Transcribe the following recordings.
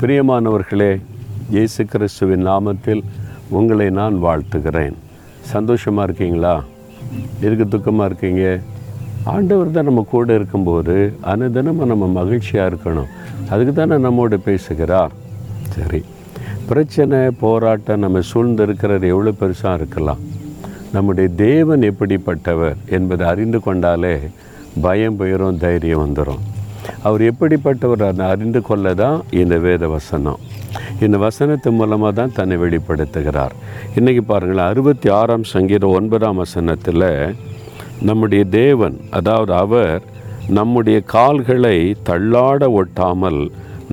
பிரியமானவர்களே இயேசு கிறிஸ்துவின் நாமத்தில் உங்களை நான் வாழ்த்துகிறேன். சந்தோஷமாக இருக்கீங்களா? எதுக்கு துக்கமாக இருக்கீங்க? ஆண்டவர் தான் நம்ம கூட இருக்கும்போது அனுதினமும் நம்ம மகிழ்ச்சியாக இருக்கணும். அதுக்கு தானே நம்மோடு பேசுகிறார். சரி. பிரச்சனை போராட்டம் நம்ம சூழ்ந்திருக்கிறது எவ்வளோ பெருசாக இருக்கலாம். நம்முடைய தேவன் எப்படிப்பட்டவர் என்பதை அறிந்து கொண்டாலே பயம் போயிடும் தைரியம் வந்துடும் அவர் எப்படிப்பட்டவர் அதை அறிந்து கொள்ள தான் இந்த வேத வசனம் இந்த வசனத்து மூலமாக தான் தன்னை வெளிப்படுத்துகிறார். இன்றைக்கி பாருங்களேன் அறுபத்தி ஆறாம் சங்கீதம் ஒன்பதாம் வசனத்தில் நம்முடைய தேவன் அதாவது அவர் நம்முடைய கால்களை தள்ளாட ஒட்டாமல்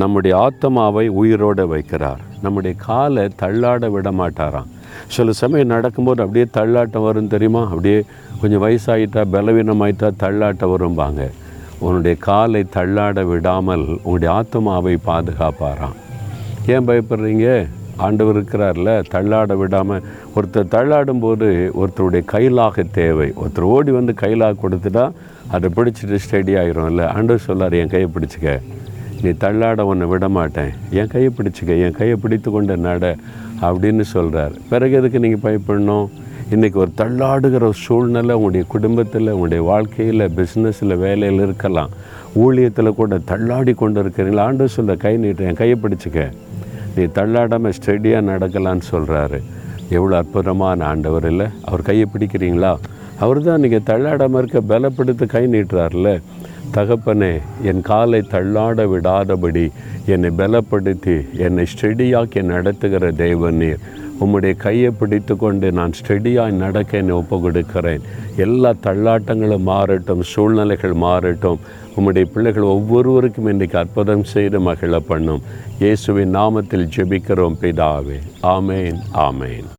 நம்முடைய ஆத்மாவை உயிரோடு வைக்கிறார். நம்முடைய காலை தள்ளாட விட மாட்டாராம். சில சமயம் நடக்கும்போது அப்படியே தள்ளாட்டம் வரும் தெரியுமா? அப்படியே கொஞ்சம் வயசாகிட்டா பலவீனமாயிட்டா தள்ளாட்டம் வரும்பாங்க. உன்னுடைய காலை தள்ளாட விடாமல் உங்களுடைய ஆத்மாவை பாதுகாப்பாராம். ஏன் பயப்படுறீங்க? ஆண்டவர் இருக்கிறார்ல தள்ளாட விடாமல் ஒருத்தர் தள்ளாடும் போது ஒருத்தருடைய கைலாக தேவை. ஒருத்தர் ஓடி வந்து கைலாக கொடுத்துட்டா அதை பிடிச்சிட்டு ஸ்டடி ஆகிரும்ல ஆண்டவர் சொல்லார் என் கையை பிடிச்சிக்க. நீ தள்ளாட உன்னை விட மாட்டேன் என் கையை பிடிச்சிக்க. என் கையை பிடித்து கொண்டு நட. அப்படின்னு சொல்கிறார் பிறகு எதுக்கு நீங்கள் பயப்படணும்? இன்றைக்கி ஒரு தள்ளாடுகிற சூழ்நிலை உங்களுடைய குடும்பத்தில் உங்களுடைய வாழ்க்கையில் பிஸ்னஸில் வேலையில் இருக்கலாம். ஊழியத்தில் கூட தள்ளாடி கொண்டு இருக்கிறீங்களா ஆண்டு சொல்ல கை நீட்டு என் கையை பிடிச்சிக்க. நீ தள்ளாடாமல் ஸ்டெடியாக நடக்கலான்னு சொல்கிறாரு எவ்வளோ அற்புதமான ஆண்டவர் இல்லை. அவர் கையை பிடிக்கிறீங்களா? அவர் தான் நீங்கள் தள்ளாடாமல் இருக்க பலப்படுத்த கை நீட்டுறார்ல தகப்பனே என் காலை தள்ளாட விடாதபடி என்னை பலப்படுத்தி என்னை ஸ்டெடியாக்கி நடத்துகிற தெய்வ நீர். உம்முடைய கையை பிடித்து கொண்டு நான் ஸ்டெடியாய் நடக்க என்னை ஒப்பு கொடுக்கிறேன் எல்லா தள்ளாட்டங்களும் மாறட்டும் சூழ்நிலைகள் மாறட்டும். உம்முடைய பிள்ளைகள் ஒவ்வொருவருக்கும் இன்றைக்கு அற்புதம் செய்து மகிழ பண்ணும் இயேசுவின் நாமத்தில் ஜெபிக்கிறோம் பிதாவே. ஆமேன் ஆமேன்.